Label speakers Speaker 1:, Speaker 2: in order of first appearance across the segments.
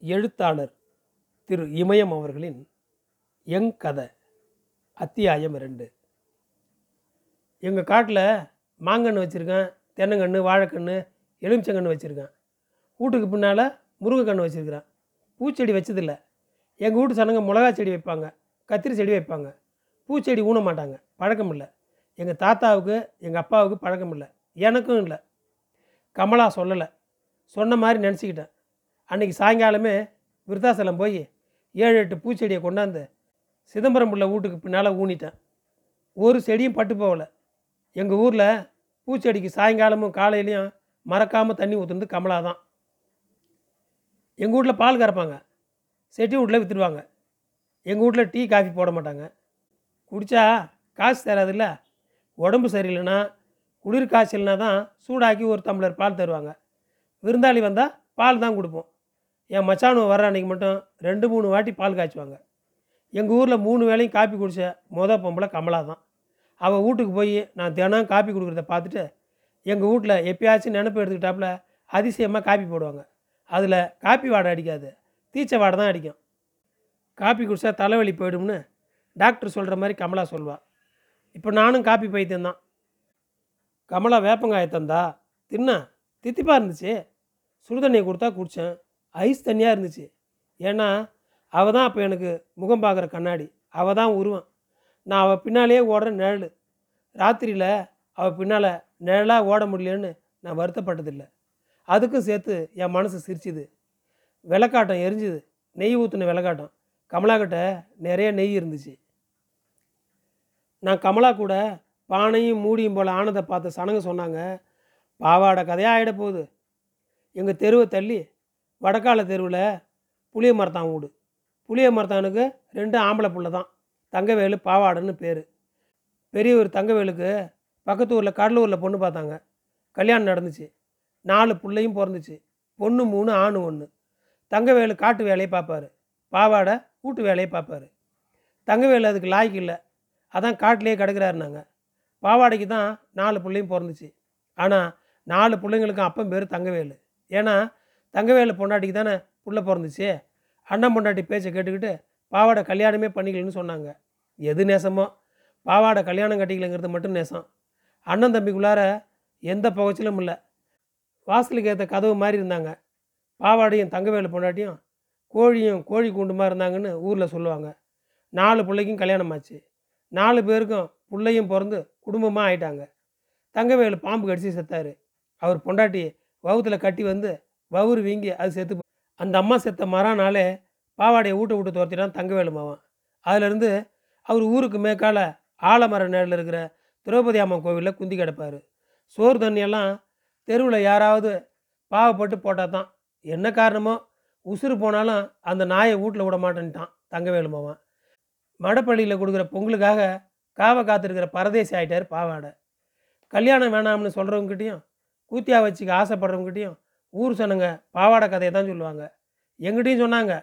Speaker 1: எழுத்தாளர் திரு இமயம் அவர்களின் எங் கதை அத்தியாயம் இரண்டு. எங்கள் காட்டில் மாங்கன்று வச்சுருக்கேன் தென்னங்கன்று வாழைக்கன்று எலுமிச்சங்கன்று வச்சுருக்கேன். வீட்டுக்கு பின்னால் முருங்கைக்கன்று வச்சுருக்கிறேன். பூச்செடி வச்சதில்லை. எங்கள் வீட்டு சனங்க மிளகா செடி வைப்பாங்க கத்திரி செடி வைப்பாங்க. பூச்செடி ஊன மாட்டாங்க பழக்கம் இல்லை. எங்கள் தாத்தாவுக்கு எங்கள் அப்பாவுக்கு பழக்கம் இல்லை. எனக்கும் இல்லை. கமலா சொல்லலை. சொன்ன மாதிரி நினச்சிக்கிட்டேன். அன்றைக்கி சாயங்காலமே விருத்தாசலம் போய் ஏழு எட்டு பூச்செடியை கொண்டாந்து சிதம்பரம் உள்ள வீட்டுக்கு பின்னால் ஊனிட்டேன். ஒரு செடியும் பட்டு போகலை. எங்கள் ஊரில் பூச்செடிக்கு சாயங்காலமும் காலையிலையும் மறக்காமல் தண்ணி ஊற்றுனது கமலா தான் எங்கள் வீட்டில் பால் கறப்பாங்க. செட்டி வீட்டில் விற்றுடுவாங்க எங்கள் வீட்டில் டீ காஃபி போட மாட்டாங்க. குடித்தா காசு தராதுல்ல. உடம்பு சரியில்லைன்னா குளிர் காய்ச்சல்னா தான் சூடாக்கி ஒரு டம்ளர் பால் தருவாங்க. விருந்தாளி வந்தால் பால் தான் கொடுப்போம். என் மச்சானு வர்ற அன்றைக்கி மட்டும் ரெண்டு மூணு வாட்டி பால் காய்ச்சுவாங்க. எங்கள் ஊரில் மூணு வேளையும் காப்பி குடித்த மொதல் பொம்பளை கமலா தான். அவள் வீட்டுக்கு போய் நான் தினம் காப்பி கொடுக்குறத பார்த்துட்டு எங்கள் வீட்டில் எப்பயாச்சும் நினப்பு எடுத்துக்கிட்டாப்புல அதிசயமாக காப்பி போடுவாங்க. அதில் காப்பி வாடை அடிக்காது தீச்ச வாடை தான் அடிக்கும். காப்பி குடித்தா தலைவலி போயிடும்னு டாக்டர் சொல்கிற மாதிரி கமலா சொல்வாள் இப்போ நானும் காப்பி பைத்தியம் தான். கமலா வேப்பங்காயை தந்தா தின்னா தித்திப்பாக இருந்துச்சு. சுடுதண்ணியை கொடுத்தா குடித்தேன் ஐஸ் தண்ணியாக இருந்துச்சு. ஏன்னா அவள் தான் அப்போ எனக்கு முகம் பார்க்குற கண்ணாடி. அவள் தான் உருவம். நான் அவள் பின்னாலேயே ஓடுற நிழல். ராத்திரியில் அவள் பின்னால் நிழலாக ஓட முடியலன்னு நான் வருத்தப்பட்டதில்லை. அதுக்கும் சேர்த்து என் மனசு சிரிச்சுது. விளக்காட்டம் எரிஞ்சுது. நெய் ஊற்றின விளக்காட்டம். கமலாக்கிட்ட நிறைய நெய் இருந்துச்சு. நான் கமலா கூட பானையும் மூடியும் போல் ஆனதை பார்த்த சனங்க சொன்னாங்க. பாவாடை கதையாக ஆகிட போகுது. எங்கள் தெருவை தள்ளி வடக்கால தெருவில் புளிய மரத்தான் வீடு புளிய மரத்தானுக்கு ரெண்டு ஆம்பளை புள்ள தான். தங்கவேலு பாவாடைன்னு பேர். பெரியவர் தங்கவேலுக்கு பக்கத்து ஊரில் கடலூரில் பொண்ணு பார்த்தாங்க. கல்யாணம் நடந்துச்சு. நாலு பிள்ளையும் பிறந்துச்சு. பொண்ணு மூணு ஆணு ஒன்று தங்கவேலு காட்டு வேலையை பார்ப்பாரு. பாவாடை கூட்டு வேலையை பார்ப்பாரு. தங்கவேலு அதுக்கு லாய்க்கு இல்லை. அதான் காட்டிலேயே கிடக்கிறாருனாங்க பாவாடைக்கு தான் நாலு பிள்ளையும் பிறந்துச்சு. ஆனால் நாலு பிள்ளைங்களுக்கும் அப்பன் பேர் தங்கவேலு. ஏன்னா தங்கவேலு பொண்டாட்டிக்கு தானே புள்ள பிறந்துச்சு? அண்ணன் பொண்டாட்டி பேச்சை கேட்டுக்கிட்டு பாவாடை கல்யாணமே பண்ணிக்கலன்னு சொன்னாங்க. எது நேசமோ? பாவாடை கல்யாணம் கட்டிக்கலைங்கிறது மட்டும் நேசம். அண்ணன் தம்பிக்குள்ளார எந்த புகைச்சலும் இல்லை. வாசலுக்கு ஏற்ற கதவு மாதிரி இருந்தாங்க. பாவாடையும் தங்கவேலு பொண்டாட்டியும் கோழியும் கோழி கூண்டுமா இருந்தாங்கன்னு ஊரில் சொல்லுவாங்க. நாலு பிள்ளைக்கும் கல்யாணம் ஆச்சு. நாலு பேருக்கும் பிள்ளையும் பிறந்து குடும்பமாக ஆயிட்டாங்க. தங்கவேலு பாம்பு கடிச்சு செத்தார். அவர் பொண்டாட்டி வவுத்தில் கட்டி வந்து வவுறு வீங்கி அது செத்து அந்த அம்மா செத்த மறானாலே பாவாடையை ஊட்ட விட்டு துரத்திட்டான் தங்கவேலு மாவன் அதுலேருந்து அவர் ஊருக்கு மேற்கால ஆலமர நேரில் இருக்கிற திரௌபதி அம்மன் கோவிலில் குந்தி கிடப்பார். சோறு தண்ணியெல்லாம் தெருவில் யாராவது பாவப்பட்டு போட்டால் தான் என்ன காரணமோ? உசுறு போனாலும் அந்த நாயை வீட்டில் விட மாட்டேன்ட்டான் தங்கவேலு மாவன் மடப்பள்ளியில் கொடுக்குற பொங்கலுக்காக காவை காத்திருக்கிற பரதேசி ஆயிட்டார் பாவாடை. கல்யாணம் வேணாம்னு சொல்கிறவங்ககிட்டையும் கூத்தியா வச்சுக்க ஆசைப்படுறவங்ககிட்டையும் ஊர் சொன்னங்க பாவாடை கதையை தான் சொல்லுவாங்க. எங்கிட்டையும் சொன்னாங்க.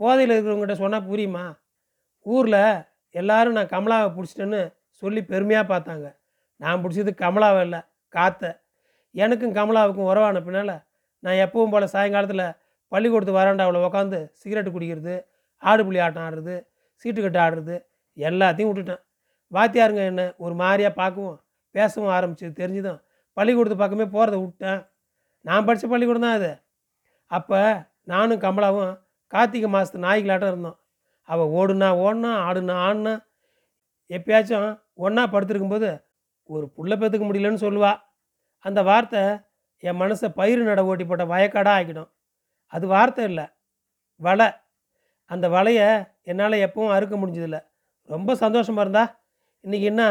Speaker 1: போதையில் இருக்கிறவங்ககிட்ட சொன்னால் புரியுமா? ஊரில் எல்லாரும் நான் கமலாவை பிடிச்சிட்டேன்னு சொல்லி பெருமையாக பார்த்தாங்க. நான் பிடிச்சது கமலாவை இல்லை காத்த. எனக்கும் கமலாவுக்கும் உறவான பின்னால் நான் எப்பவும் போல் சாயங்காலத்தில் பள்ளிக்கூடத்து வராண்டாவில் உட்காந்து சிகரெட்டு குடிக்கிறது ஆடு புளி ஆட்டம் ஆடுறது சீட்டுக்கட்டு ஆடுறது எல்லாத்தையும் விட்டுட்டேன். வாத்தியாருங்க என்ன ஒரு மாதிரியாக பார்க்கவும் பேசவும் ஆரம்பிச்சது தெரிஞ்சுதான். பள்ளிக்கூடத்து பக்கமே போகிறத விட்டேன். நான் படித்த பள்ளிக்கூடம் தான் அது. அப்போ நானும் கமலாவும் கார்த்திகை மாதத்து நாய்களாட்டம் இருந்தோம். அவள் ஓடுனா ஓடினா ஆடுனா ஆடுனா எப்பயாச்சும் ஒன்றா படுத்திருக்கும்போது ஒரு புள்ள பெற்றுக்க முடியலன்னு சொல்லுவா. அந்த வார்த்தை என் மனசை பயிர் நட ஓட்டி போட்ட வயக்காடாக ஆக்கிடும். அது வார்த்தை இல்லை. வலை. அந்த வலையை என்னால் எப்பவும் அறுக்க முடிஞ்சதில்ல. ரொம்ப சந்தோஷமாக இருந்தா இன்றைக்கி என்ன?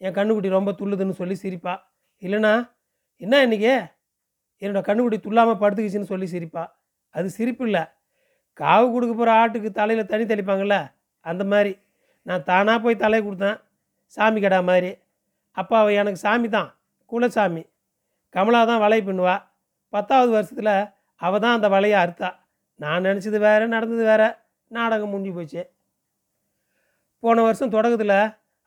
Speaker 1: என் கண்ணுக்குட்டி ரொம்ப துள்ளுதுன்னு சொல்லி சிரிப்பா. இல்லைனா என்ன இன்றைக்கி என்னோட கண்ணுக்குடி துள்ளாமல் படுத்துக்கிச்சின்னு சொல்லி சிரிப்பா. அது சிரிப்பு இல்லை. காவு கொடுக்க போகிற ஆட்டுக்கு தலையில் தண்ணி தெளிப்பாங்கள்ல அந்த மாதிரி. நான் தானாக போய் தலையை கொடுத்தேன். சாமி கடா மாதிரி. அப்போ அவள் எனக்கு சாமி தான் குலசாமி. கமலா தான் வலை பின்னுவா. பத்தாவது வருஷத்தில் அவள் தான் அந்த வலையை அறுத்தா. நான் நினச்சது வேறு நடந்தது வேறு. நாடகம் முடிஞ்சு போச்சு. போன வருஷம் தொடக்கத்தில்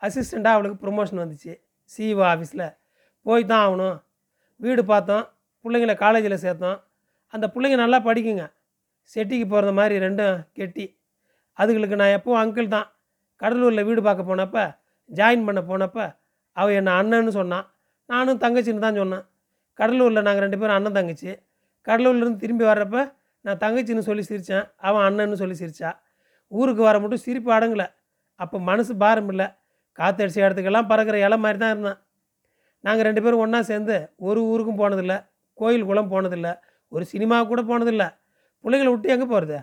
Speaker 1: அசிஸ்டண்ட்டாக அவளுக்கு ப்ரொமோஷன் வந்துச்சு. சிஇஓ ஆஃபீஸில் போய் தான் ஆகணும். வீடு பார்த்தோம். பிள்ளைங்கள காலேஜில் சேர்த்தோம். அந்த பிள்ளைங்க நல்லா படிக்குங்க. செட்டிக்கு போகிற மாதிரி ரெண்டும் கெட்டி. அதுகளுக்கு நான் எப்போவும் அங்கிள் தான். கடலூரில் வீடு பார்க்க போனப்போ ஜாயின் பண்ண போனப்போ அவள் என்னை அண்ணன்னு சொன்னான் நானும் தங்கச்சின்னு தான் சொன்னேன். கடலூரில் நாங்கள் ரெண்டு பேரும் அண்ணன் தங்கச்சி. கடலூர்லேருந்து திரும்பி வர்றப்ப நான் தங்கச்சின்னு சொல்லி சிரித்தேன் அவன் அண்ணன்னு சொல்லி சிரித்தா ஊருக்கு வர மட்டும் சிரிப்பு அடங்கலை. அப்போ மனசு பாரம் இல்லை. காற்றடிச்ச இடத்துக்கெல்லாம் பறக்கிற இலை மாதிரி தான் இருந்தேன். நாங்கள் ரெண்டு பேரும் ஒன்றா சேர்ந்து ஒரு ஊருக்கும் போனதில்லை. கோயில் குளம் போனதில்லை. ஒரு சினிமா கூட போனதில்லை. பிள்ளைகளை விட்டு எங்கே போகிறது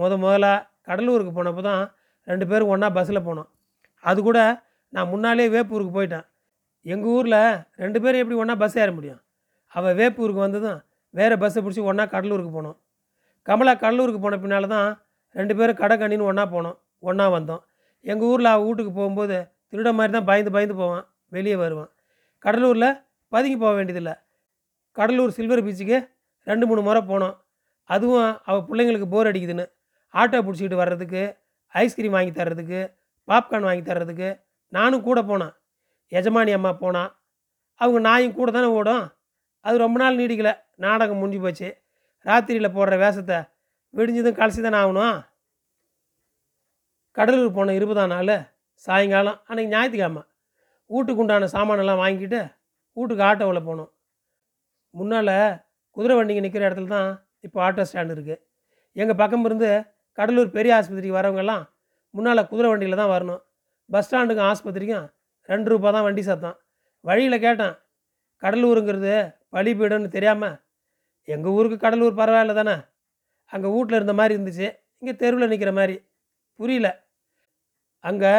Speaker 1: முத முதல்ல கடலூருக்கு போனப்போ தான் ரெண்டு பேரும் ஒன்றா பஸ்ஸில் போனோம். அது கூட நான் முன்னாலே வேப்பூருக்கு போயிட்டேன். எங்கள் ஊரில் ரெண்டு பேரும் எப்படி ஒன்றா பஸ் ஏற முடியும்? அவள் வேப்பூருக்கு வந்ததும் வேறு பஸ்ஸை பிடிச்சி ஒன்றா கடலூருக்கு போனோம். கமலா கடலூருக்கு போன பின்னால் தான் ரெண்டு பேரும் கடை கண்ணின்னு ஒன்றா போனோம். ஒன்றா வந்தோம். எங்கள் ஊரில் அவள் வீட்டுக்கு போகும்போது திருட மாதிரி தான் பயந்து பயந்து போவான். வெளியே வருவான். கடலூரில் பதுங்கி போக வேண்டியதில்லை. கடலூர் சில்வர் பீச்சுக்கு ரெண்டு மூணு முறை போனோம். அதுவும் அவள் பிள்ளைங்களுக்கு போர் அடிக்குதுன்னு. ஆட்டோ பிடிச்சிக்கிட்டு வர்றதுக்கு ஐஸ்கிரீம் வாங்கி தர்றதுக்கு பாப்கார்ன் வாங்கி தர்றதுக்கு நானும் கூட போனேன். எஜமானி அம்மா போனான் அவங்க நாயும் கூட தானே ஓடும். அது ரொம்ப நாள் நீடிக்கலை. நாடகம் முடிஞ்சு போச்சு. ராத்திரியில் போடுற வேஷத்தை விடிஞ்சதும் கலசி தானே ஆகணும். கடலூர் போன இருபதாம் நாள் சாயங்காலம் அன்றைக்கி ஞாயிற்றுக்கிழமை வீட்டுக்கு உண்டான சாமானெல்லாம் வாங்கிட்டு வீட்டுக்கு ஆட்டோவில் போனோம். முன்னால் குதிரை வண்டிங்க நிற்கிற இடத்துல தான் இப்போ ஆட்டோ ஸ்டாண்ட் இருக்குது எங்கள் பக்கம் இருந்து கடலூர் பெரிய ஆஸ்பத்திரிக்கு வரவங்கெல்லாம் முன்னால் குதிரை வண்டியில் தான் வரணும். பஸ் ஸ்டாண்டுக்கும் ஆஸ்பத்திரிக்கும் ரெண்டு ரூபா தான் வண்டி சத்தம். வழியில் கேட்டேன் கடலூருங்கிறது பழிபீடம்னு தெரியாமல் எங்கள் ஊருக்கு கடலூர் பரவாயில்ல தானே? அங்கே வீட்டில் இருந்த மாதிரி இருந்துச்சு இங்கே தெருவில் நிற்கிற மாதிரி. புரியல. அங்கே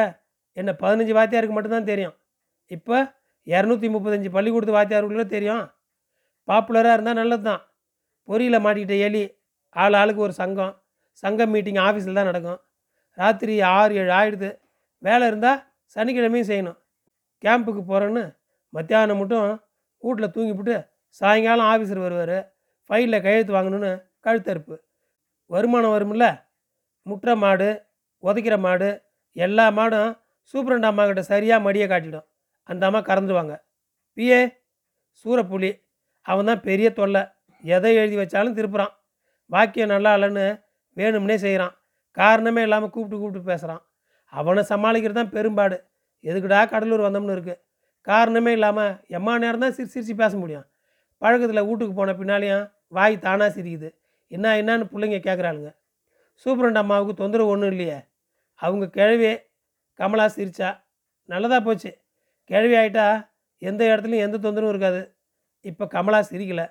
Speaker 1: என்ன பதினஞ்சு வாத்தியாருக்கு மட்டும்தான் தெரியும். இப்போ இரநூத்தி முப்பத்தஞ்சு பள்ளிக்கூடத்து வாத்தியாருக்குள்ளே தெரியும். பாப்புலராக இருந்தால் நல்லது தான் பொறியில் மாட்டிக்கிட்ட எலி ஆள் ஆளுக்கு ஒரு சங்கம். சங்கம் மீட்டிங் ஆஃபீஸில் தான் நடக்கும். ராத்திரி ஆறு ஏழு ஆயிடுது. வேலை இருந்தால் சனிக்கிழமையும் செய்யணும். கேம்புக்கு போகிறேன்னு மத்தியானம் மட்டும் வீட்டில் தூங்கிவிட்டு சாயங்காலம் ஆஃபீஸர் வருவார். ஃபைலில் கையெழுத்து வாங்கணுன்னு கழுத்தறுப்பு. வருமானம் வரும்ல? முட்டுற மாடு உதைக்கிற மாடு எல்லா மாடும் சூப்பரண்ட் அம்மா கிட்ட சரியாக மடியை காட்டிடும். அந்த அம்மா கறந்துடுவாங்க பிஏ சூரப்புலி. அவன் தான் பெரிய தொல்லை. எதை எழுதி வச்சாலும் திருப்புறான். வாக்கியம் நல்லா இல்லைன்னு வேணும்னே செய்கிறான் காரணமே இல்லாமல் கூப்பிட்டு கூப்பிட்டு பேசுகிறான் அவனை சமாளிக்கிறது தான் பெரும்பாடு. எதுக்குடா கடலூர் வந்தோம்னு இருக்குது காரணமே இல்லாமல் எம்மா நேரம் தான் சிரிச்சு சிரித்து பேச முடியும். பழக்கத்தில் வீட்டுக்கு போன பின்னாலேயும் வாய் தானாக சிரிக்குது. என்ன என்னன்னு பிள்ளைங்க கேட்குறாளுங்க சூப்பரண்ட் அம்மாவுக்கு தொந்தரவு ஒன்றும் இல்லையே. அவங்க கிழவி கமலா சிரிச்சா. நல்லதாக போச்சு. கிழவி ஆகிட்டா எந்த இடத்துலையும் எந்த தொந்தரவும் இருக்காது. இப்போ கமலா சிரிக்கலை.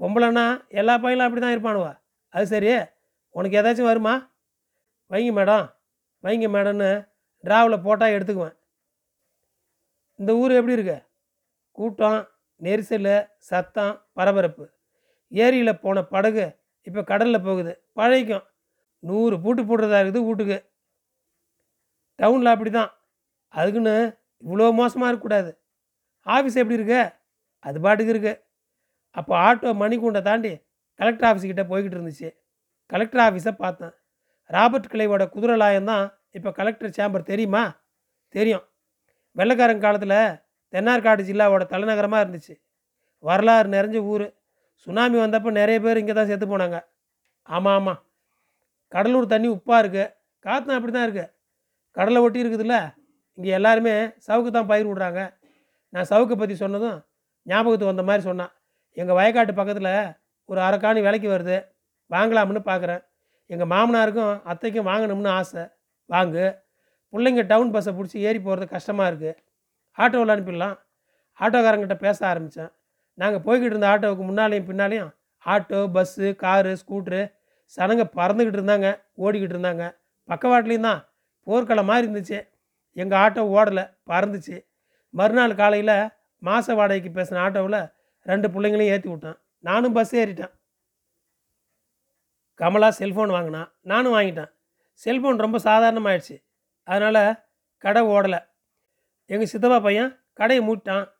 Speaker 1: பொம்பளைன்னா எல்லா பையனும் அப்படி தான் இருப்பானுவா? அது சரி. உனக்கு ஏதாச்சும் வருமா? வைங்க மேடம். வைங்க மேடம்னு டிராவில் போட்டால் எடுத்துக்குவேன். இந்த ஊர் எப்படி இருக்கு? கூட்டம் நெரிசல் சத்தம் பரபரப்பு. ஏரியில் போன படகு இப்போ கடலில் போகுது. பழைக்கும். நூறு பூட்டு போடுறதா இருக்குது வீட்டுக்கு. டவுனில் அப்படி தான் அதுக்குன்னு இவ்வளோ மோசமாக இருக்கக்கூடாது. ஆஃபீஸ் எப்படி இருக்கு? அது பாட்டுக்கு இருக்கு. அப்போ ஆட்டோ மணிக்கூண்டை தாண்டி கலெக்டர் ஆஃபீஸ்கிட்ட போய்கிட்டு இருந்துச்சு. கலெக்டர் ஆஃபீஸை பார்த்தேன். ராபர்ட் கிளைவோட குதிரை லாயம் தான் இப்போ கலெக்டர் சேம்பர் தெரியுமா? தெரியும். வெள்ளக்காரன் காலத்தில் தென்னார்காடு ஜில்லாவோட தலைநகரமாக இருந்துச்சு. வரலாறு நிறைஞ்ச ஊர். சுனாமி வந்தப்போ நிறைய பேர் இங்கே தான் செத்து போனாங்க. ஆமாம் ஆமாம் கடலூர் தண்ணி உப்பாக இருக்குது காற்றும் அப்படி தான் இருக்குது கடலை ஒட்டி இருக்குதுல்ல? இங்கே எல்லாருமே சவுக்கு தான் பயிர் விடுறாங்க. நான் சவுக்கை பற்றி சொன்னதும் ஞாபகத்துக்கு வந்த மாதிரி சொன்னான். எங்கள் வயக்காட்டு பக்கத்தில் ஒரு அரைக்காணி விலைக்கு வருது. வாங்கலாம்னு பார்க்குறேன் எங்கள் மாமனாருக்கும் அத்தைக்கும் வாங்கணும்னு ஆசை. வாங்கு. பிள்ளைங்க டவுன் பஸ்ஸை பிடிச்சி ஏறி போகிறது கஷ்டமாக இருக்குது ஆட்டோவில் அனுப்பிடலாம் ஆட்டோக்காரங்கிட்ட பேச ஆரம்பித்தேன் நாங்கள் போய்கிட்டு இருந்த ஆட்டோவுக்கு முன்னாலேயும் பின்னாலேயும் ஆட்டோ பஸ்ஸு காரு ஸ்கூட்ரு சனங்க பறந்துக்கிட்டு இருந்தாங்க. ஓடிக்கிட்டு இருந்தாங்க. பக்கவாட்டிலையும் தான் போர்க்களம் மாதிரி இருந்துச்சு. எங்கள் ஆட்டோ ஓடலை பறந்துச்சு. மறுநாள் காலையில் மாத வாடகைக்கு பேசின ஆட்டோவில் ரெண்டு பிள்ளைங்களையும் ஏற்றி விட்டான். நானும் பஸ் ஏறிட்டேன். கமலா செல்ஃபோன் வாங்கினான் நானும் வாங்கிட்டேன். செல்ஃபோன் ரொம்ப சாதாரணமாகிடுச்சு அதனால் கடை ஓடலை. எங்கள் சித்தப்பா பையன் கடையை மூட்டான்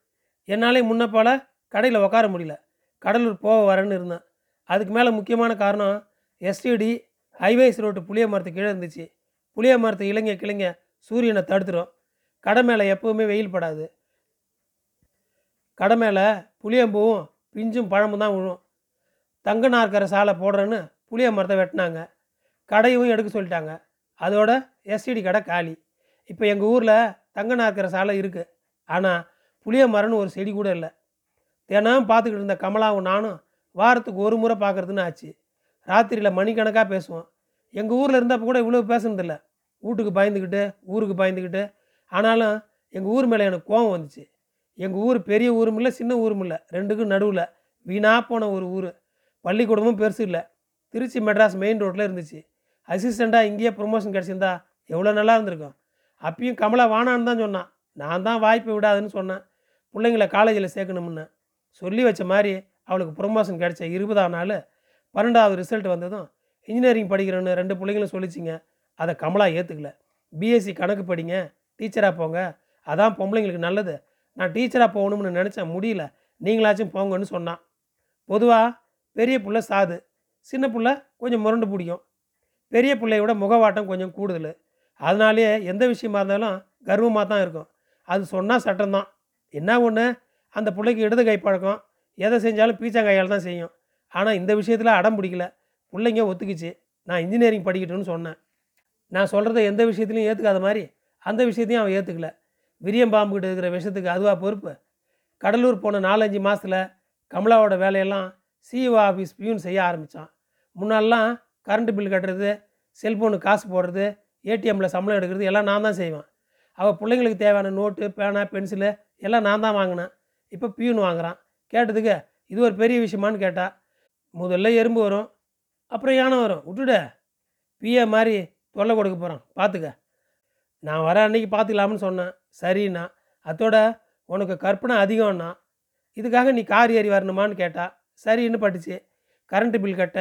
Speaker 1: என்னாலே முன்ன போல் கடையில் உட்கார முடியல. கடலூர் போக வரேன்னு இருந்தேன். அதுக்கு மேலே முக்கியமான காரணம் எஸ்டிடி ஹைவேஸ் ரோட்டு புளிய மரத்து கீழே இருந்துச்சு. புளிய மரத்து இளைஞ கிளைங்க சூரியனை தடுத்துரும். கடை மேலே எப்போவுமே வெயில் படாது. கடை மேலே புளியம்பூவும் பிஞ்சும் பழமும் தான் விழும். தங்க நாற்கர சாலை போடுறேன்னு புளிய மரத்தை வெட்டினாங்க. கடையும் எடுக்க சொல்லிட்டாங்க. அதோட எஸ்டிடி கடை காலி. இப்போ எங்கள் ஊரில் தங்க நாற்கிற சாலை இருக்குது ஆனால் புளிய மரம்னு ஒரு செடி கூட இல்லை. தினம் பார்த்துக்கிட்டு இருந்த கமலாவும் நானும் வாரத்துக்கு ஒரு முறை பார்க்குறதுன்னு ஆச்சு. ராத்திரியில் மணிக்கணக்காக பேசுவோம். எங்கள் ஊரில் இருந்தப்போ கூட இவ்வளோ பேசுனதில்ல வீட்டுக்கு பயந்துக்கிட்டு ஊருக்கு பயந்துக்கிட்டு ஆனாலும் எங்கள் ஊர் மேலே எனக்கு கோவம் வந்துச்சு. எங்கள் ஊர் பெரிய ஊரும் இல்லை சின்ன ஊரும் இல்லை. ரெண்டுக்கும் நடுவில். வீணாக போன ஒரு ஊர். பள்ளிக்கூடமும் பெருசு இல்லை. திருச்சி மெட்ராஸ் மெயின் ரோட்டில் இருந்துச்சு. அசிஸ்டண்ட்டாக இங்கேயே ப்ரொமோஷன் கிடச்சிருந்தா எவ்வளோ நல்லா இருந்திருக்கும். அப்பயும் கமலா வானான்னு தான் சொன்னான். நான் தான் வாய்ப்பு விடாதுன்னு சொன்னேன். பிள்ளைங்கள காலேஜில் சேர்க்கணும்னு. சொல்லி வச்ச மாதிரி அவளுக்கு ப்ரொமோஷன் கிடச்ச இருபதாம் நாள் பன்னெண்டாவது ரிசல்ட் வந்ததும் இன்ஜினியரிங் படிக்கிறேன்னு ரெண்டு பிள்ளைங்களும் சொல்லிச்சிங்க. அதை கமலா ஏற்றுக்கல பிஎஸ்சி கணக்கு படிங்க. டீச்சராக போங்க. அதான் பொம்பளைங்களுக்கு நல்லது. நான் டீச்சராக போகணும்னு நினச்சேன் முடியல. நீங்களாச்சும் போங்கன்னு சொன்னான் பொதுவாக பெரிய புள்ள சாது. சின்ன புள்ள கொஞ்சம் முரண்டு பிடிக்கும். பெரிய பிள்ளையோட முகவாட்டம் கொஞ்சம் கூடுதல். அதனாலேயே எந்த விஷயமா இருந்தாலும் கர்வமாக தான் இருக்கும். அது சொன்னால் சட்டம்தான் என்ன ஒன்று அந்த பிள்ளைக்கு இடது கை பழக்கம். எதை செஞ்சாலும் பீச்சாங்கையால் தான் செய்யும். ஆனால் இந்த விஷயத்தில் அடம் பிடிக்கல. பிள்ளைங்க ஒத்துக்குச்சு. நான் இன்ஜினியரிங் படிக்கட்டும்னு சொன்னேன். நான் சொல்கிறத எந்த விஷயத்துலையும் ஏற்றுக்காத மாதிரி அந்த விஷயத்தையும் அவன் ஏற்றுக்கல விரியம் கிட்ட இருக்கிற விஷயத்துக்கு அதுவா பொறுப்பு? கடலூர் போன நாலஞ்சு மாதத்தில் கமலாவோட வேலையெல்லாம் சிஇஓ ஆஃபீஸ் பியூன் செய்ய ஆரம்பித்தான் முன்னாடிலாம் கரண்ட் பில் கட்டுறது செல்ஃபோனுக்கு காசு போடுறது ஏடிஎம்மில் சம்பளம் எடுக்கிறது எல்லாம் நான் தான் செய்வேன். அவள் பிள்ளைங்களுக்கு தேவையான நோட்டு பேனா பென்சிலு எல்லாம் நான் தான் வாங்கினேன். இப்போ பியூன் வாங்குறான். கேட்டதுக்கு இது ஒரு பெரிய விஷயமான்னு கேட்டா முதல்ல எறும்பு வரும் அப்புறம் யானை வரும். விட்டுட. பிஏ மாதிரி தொல்லை கொடுக்க போகிறான் பார்த்துக்க நான் வர அன்னைக்கு பார்த்துக்கலாம்னு சொன்னேன். சரிண்ணா. அதோட உனக்கு கற்பனை அதிகம்ண்ணா. இதுக்காக நீ கார் ஏறி வரணுமான்னு கேட்டா சரின்னு பட்டுச்சு. கரண்ட்டு பில் கட்ட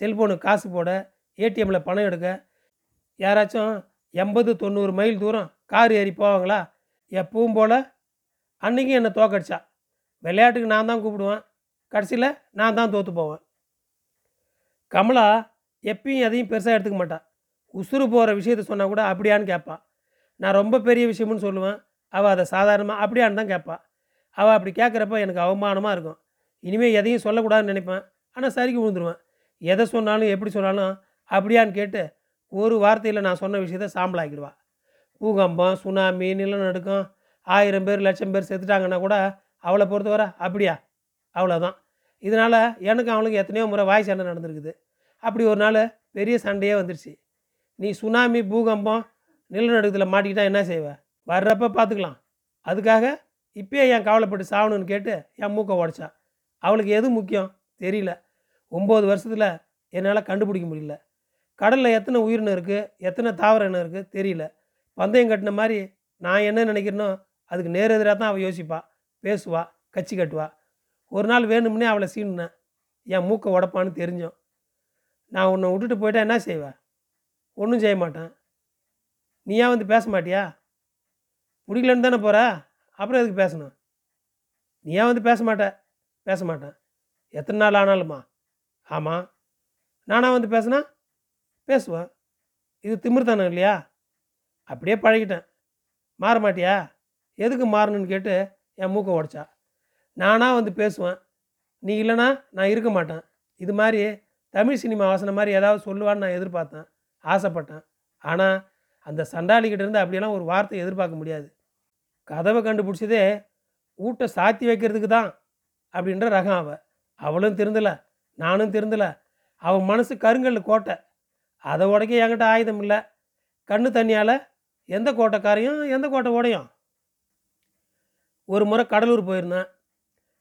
Speaker 1: செல்ஃபோனுக்கு காசு போட ஏடிஎம்மில் பணம் எடுக்க. யாராச்சும் எண்பது தொண்ணூறு மைல் தூரம் கார் ஏறி போவாங்களா? எப்பவும் போல் அன்றைக்கும் என்னை தோக்கடிச்சா. விளையாட்டுக்கு நான் தான் கூப்பிடுவேன். கடைசியில் நான் தான் தோற்று போவேன். கமலா எப்பயும் எதையும் பெருசாக எடுத்துக்க மாட்டான் உசுறு போகிற விஷயத்த சொன்னால் கூட அப்படியான்னு கேட்பான் நான் ரொம்ப பெரிய விஷயம்னு சொல்லுவேன். அவள் அதை சாதாரணமாக அப்படியான்னு தான் கேட்பாள் அவள் அப்படி கேட்குறப்ப எனக்கு அவமானமாக இருக்கும். இனிமேல் எதையும் சொல்லக்கூடாதுன்னு நினைப்பேன். ஆனால் சரிக்கு விழுந்துருவேன். எதை சொன்னாலும் எப்படி சொன்னாலும் அப்படியான்னு கேட்டு ஒரு வார்த்தையில் நான் சொன்ன விஷயத்த சாம்பலாக்கிடுவா. பூகம்பம் சுனாமி நிலநடுக்கம் ஆயிரம் பேர் லட்சம் பேர் செத்துட்டாங்கன்னா கூட அவளை பொறுத்தவரை அப்படியா? அவ்வளோதான் இதனால் எனக்கு அவளுக்கு எத்தனையோ முறை வாய் சண்டை நடந்திருக்குது. அப்படி ஒரு நாள் பெரிய சண்டையே வந்துடுச்சு நீ சுனாமி பூகம்பம் நிலநடுக்கத்தில் மாட்டிக்கிட்டால் என்ன செய்வ? வர்றப்ப பார்த்துக்கலாம் அதுக்காக இப்பயே என் கவலைப்பட்டு சாகணும்னு கேட்டு என் மூக்கை உடச்சா. அவளுக்கு எது முக்கியம்? தெரியல. ஒம்பது வருஷத்தில் என்னால் கண்டுபிடிக்க முடியல. கடலில் எத்தனை உயிரினம் இருக்குது எத்தனை தாவர இனம் இருக்குது தெரியல. பந்தயம் கட்டின மாதிரி நான் என்ன நினைக்கிறேனோ அதுக்கு நேர் எதிராக தான் அவள் யோசிப்பா. பேசுவா கட்சி கட்டுவா. ஒரு நாள் வேணும்னே அவளை சீனுனேன் என் மூக்கை உடப்பான்னு தெரிஞ்சோம். நான் உன்னை விட்டுட்டு போயிட்டா என்ன செய்வேன் ஒன்றும் செய்ய மாட்டேன். நீ ஏன் வந்து பேச மாட்டியா பிடிக்கலன்னு தானே போகிற அப்புறம் எதுக்கு பேசணும்? நீ ஏன் வந்து பேச மாட்ட பேச மாட்டேன் எத்தனை நாள் ஆனாலுமா? ஆமாம் நானா வந்து பேசுனா? பேசுவேன் இது திமிர்தானம் இல்லையா? அப்படியே பழகிட்டேன். மாற மாட்டியா எதுக்கு மாறணும்னு கேட்டு என் மூக்கை உடச்சா. நானாக வந்து பேசுவேன். நீ இல்லைனா நான் இருக்க மாட்டேன். இது மாதிரி தமிழ் சினிமா வாசனை மாதிரி ஏதாவது சொல்லுவான்னு நான் எதிர்பார்த்தேன். ஆசைப்பட்டேன். ஆனால் அந்த சண்டாளிக்கிட்டேருந்து அப்படியெல்லாம் ஒரு வார்த்தை எதிர்பார்க்க முடியாது. கதவை கண்டுபிடிச்சதே ஊட்ட சாத்தி வைக்கிறதுக்கு தான் அப்படின்ற ரகம் அவள் அவளும் திருந்தலை நானும் திருந்தலை. அவன் மனசு கருங்கல் கோட்டை. அதை உடைக்க என்கிட்ட ஆயுதம் இல்லை. கண்ணு தண்ணியால் எந்த கோட்டைக்காரையும் எந்த கோட்டை உடையும் ஒரு முறை கடலூர் போயிருந்தேன்.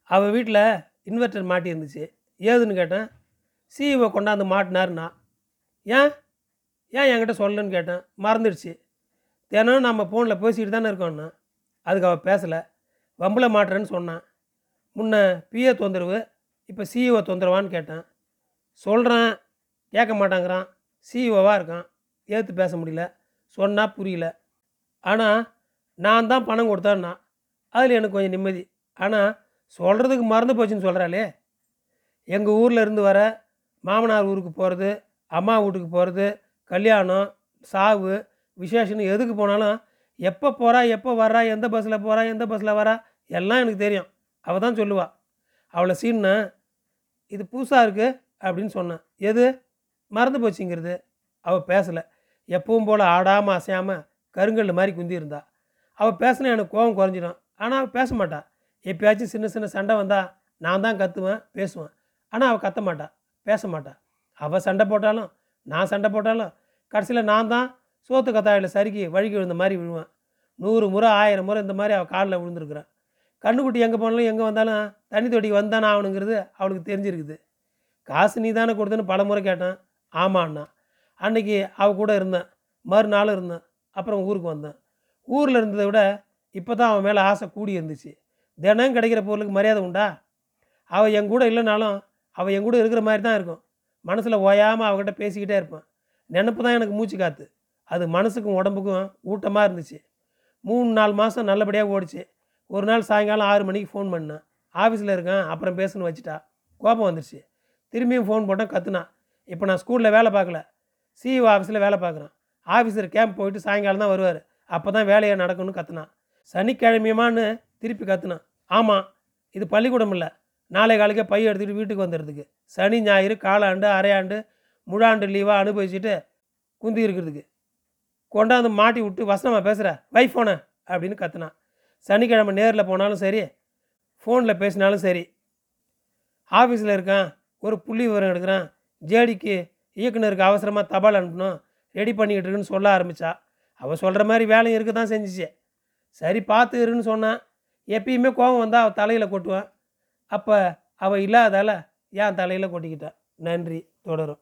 Speaker 1: அவள் வீட்டில் இன்வெர்டர் மாட்டியிருந்துச்சு. ஏதுன்னு கேட்டேன். சிஇஓ கொண்டாந்து மாட்டினாருன்னா ஏன் ஏன் என்கிட்ட சொல்லலன்னு கேட்டேன்? மறந்துடுச்சு. தினம் நம்ம ஃபோனில் பேசிக்கிட்டு தானே இருக்கோன்னா அதுக்கு அவள் பேசலை. வம்பில் மாட்டுறேன்னு சொன்னான். முன்ன பிஏ தொந்தரவு இப்போ சிஇஓ தொந்தரவான்னு கேட்டேன். சொல்கிறேன் கேட்க மாட்டாங்கிறான். சிஇஓவாக இருக்கான். ஏற்று பேச முடியல. சொன்னால் புரியல. ஆனால் நான் தான் பணம் கொடுத்தேன்னா அதில் எனக்கு கொஞ்சம் நிம்மதி. ஆனால் சொல்கிறதுக்கு மறந்து போச்சுன்னு சொல்கிறாளே எங்கள் ஊரில் இருந்து வர மாமனார் ஊருக்கு போகிறது அம்மா வீட்டுக்கு போகிறது கல்யாணம் சாவு விசேஷம்னு எதுக்கு போனாலும் எப்போ போகிறா எப்போ வர்றா எந்த பஸ்ஸில் போகிறா எந்த பஸ்ஸில் வரா எல்லாம் எனக்கு தெரியும். அவள் தான் சொல்லுவாள் அவளை சீன்னு இது புதுசாக இருக்குது அப்படின்னு சொன்னேன் எது? மறந்து போச்சுங்கிறது. அவள் பேசலை. எப்பவும் போல் ஆடாமல் அசையாமல் கருங்கல் மாதிரி குந்தி இருந்தா. அவள் பேசினா எனக்கு கோபம் குறைஞ்சிடும். ஆனால் அவள் பேச மாட்டா. எப்பயாச்சும் சின்ன சின்ன சண்டை வந்தால் நான் தான் கத்துவேன் பேசுவேன். ஆனால் அவள் கத்த மாட்டாள் பேச மாட்டாள் அவள் சண்டை போட்டாலும் நான் சண்டை போட்டாலும் கடைசியில் நான் தான் சோத்து கத்தாயில் சறுக்கி வழுக்கி விழுந்த மாதிரி விழுவேன். நூறு முறை ஆயிரம் முறை இந்த மாதிரி அவள் காலில் விழுந்துருக்குறான். கண்ணுக்குட்டி எங்கே போனாலும் எங்கே வந்தாலும் தண்ணி தொட்டிக்கு வந்தானா ஆகணுங்கிறது அவளுக்கு தெரிஞ்சிருக்குது. காசு நீ தானே கொடுத்தேன்னு பல முறை கேட்டேன். ஆமாண்ணா. அன்னைக்கு அவ கூட இருந்தேன். மறுநாள் இருந்தேன். அப்புறம் ஊருக்கு வந்தேன். ஊரில் இருந்ததை விட இப்போ தான் அவன் மேலே ஆசை கூடி இருந்துச்சு. தினம் கிடைக்கிற பொருளுக்கு மரியாதை உண்டா? அவள் என் கூட இல்லைனாலும் அவள் என் கூட இருக்கிற மாதிரி தான் இருக்கும். மனசில் ஓயாமல் அவகிட்ட பேசிக்கிட்டே இருப்பேன். நினப்பு தான் எனக்கு மூச்சு காத்து. அது மனசுக்கும் உடம்புக்கும் ஊட்டமாக இருந்துச்சு. மூணு நாலு மாதம் நல்லபடியாக ஓடிச்சு. ஒரு நாள் சாயங்காலம் ஆறு மணிக்கு ஃபோன் பண்ணேன் ஆஃபீஸில் இருக்கேன் அப்புறம் பேசுன்னு வச்சுட்டா. கோபம் வந்துடுச்சு திரும்பியும் ஃபோன் போட்டால் கத்துனா. இப்போ நான் ஸ்கூலில் வேலை பார்க்கல. சிஇஓ ஆஃபீஸில் வேலை பார்க்குறேன். ஆஃபீஸர் கேம்ப் போயிட்டு சாயங்காலம் தான் வருவார். அப்போ தான் வேலையை நடக்கும்னு கத்துனான் சனிக்கிழமையுமான்னு திருப்பி கத்துனான் ஆமாம் இது பள்ளிக்கூடம் இல்லை. நாளை காலைக்கே பைய எடுத்துகிட்டு வீட்டுக்கு வந்துடுறதுக்கு. சனி ஞாயிறு காலாண்டு அரையாண்டு முழாண்டு லீவாக அனுபவிச்சுட்டு குந்தி இருக்கிறதுக்கு. கொண்டாந்து மாட்டி விட்டு வசனமாக பேசுகிற வை ஃபோனை அப்படின்னு கத்துனான் சனிக்கிழமை நேரில் போனாலும் சரி ஃபோனில் பேசினாலும் சரி ஆஃபீஸில் இருக்கான் ஒரு புள்ளி விவரம் எடுக்கிறான் ஜேடிக்கு இயக்குனருக்கு அவசரமாக தபால் அனுப்பணும் ரெடி பண்ணிக்கிட்டு இருக்குன்னு சொல்ல ஆரம்பித்தா அவள் சொல்கிற மாதிரி வேலையும் இருக்க தான் செஞ்சிச்சு. சரி பார்த்து இருன்னு சொன்னான் எப்பயுமே கோபம் வந்தால் அவள் தலையில் கொட்டுவான் அப்போ அவள் இல்லாதால ஏன் தலையில் கொட்டிக்கிட்டான் நன்றி தொடரும்.